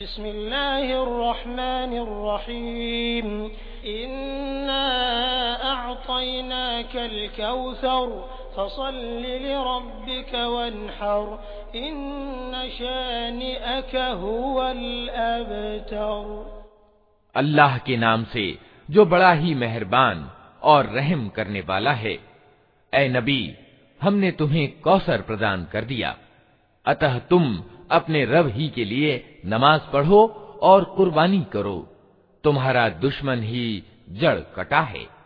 बिस्मिल्लाहिर्रहमानिर्रहीम इन्ना अअतैनाकल कौसर फसल्लि लिरब्बिक वन्हर इन्न शानिअक हुवल अबतर अल्लाह के नाम से जो बड़ा ही मेहरबान और रहम करने वाला है ए नबी, हमने तुम्हें कौसर प्रदान कर दिया। अतः तुम अपने रब ही के लिए नमाज़ पढ़ो और कुर्बानी करो। तुम्हारा दुश्मन ही जड़ कटा है।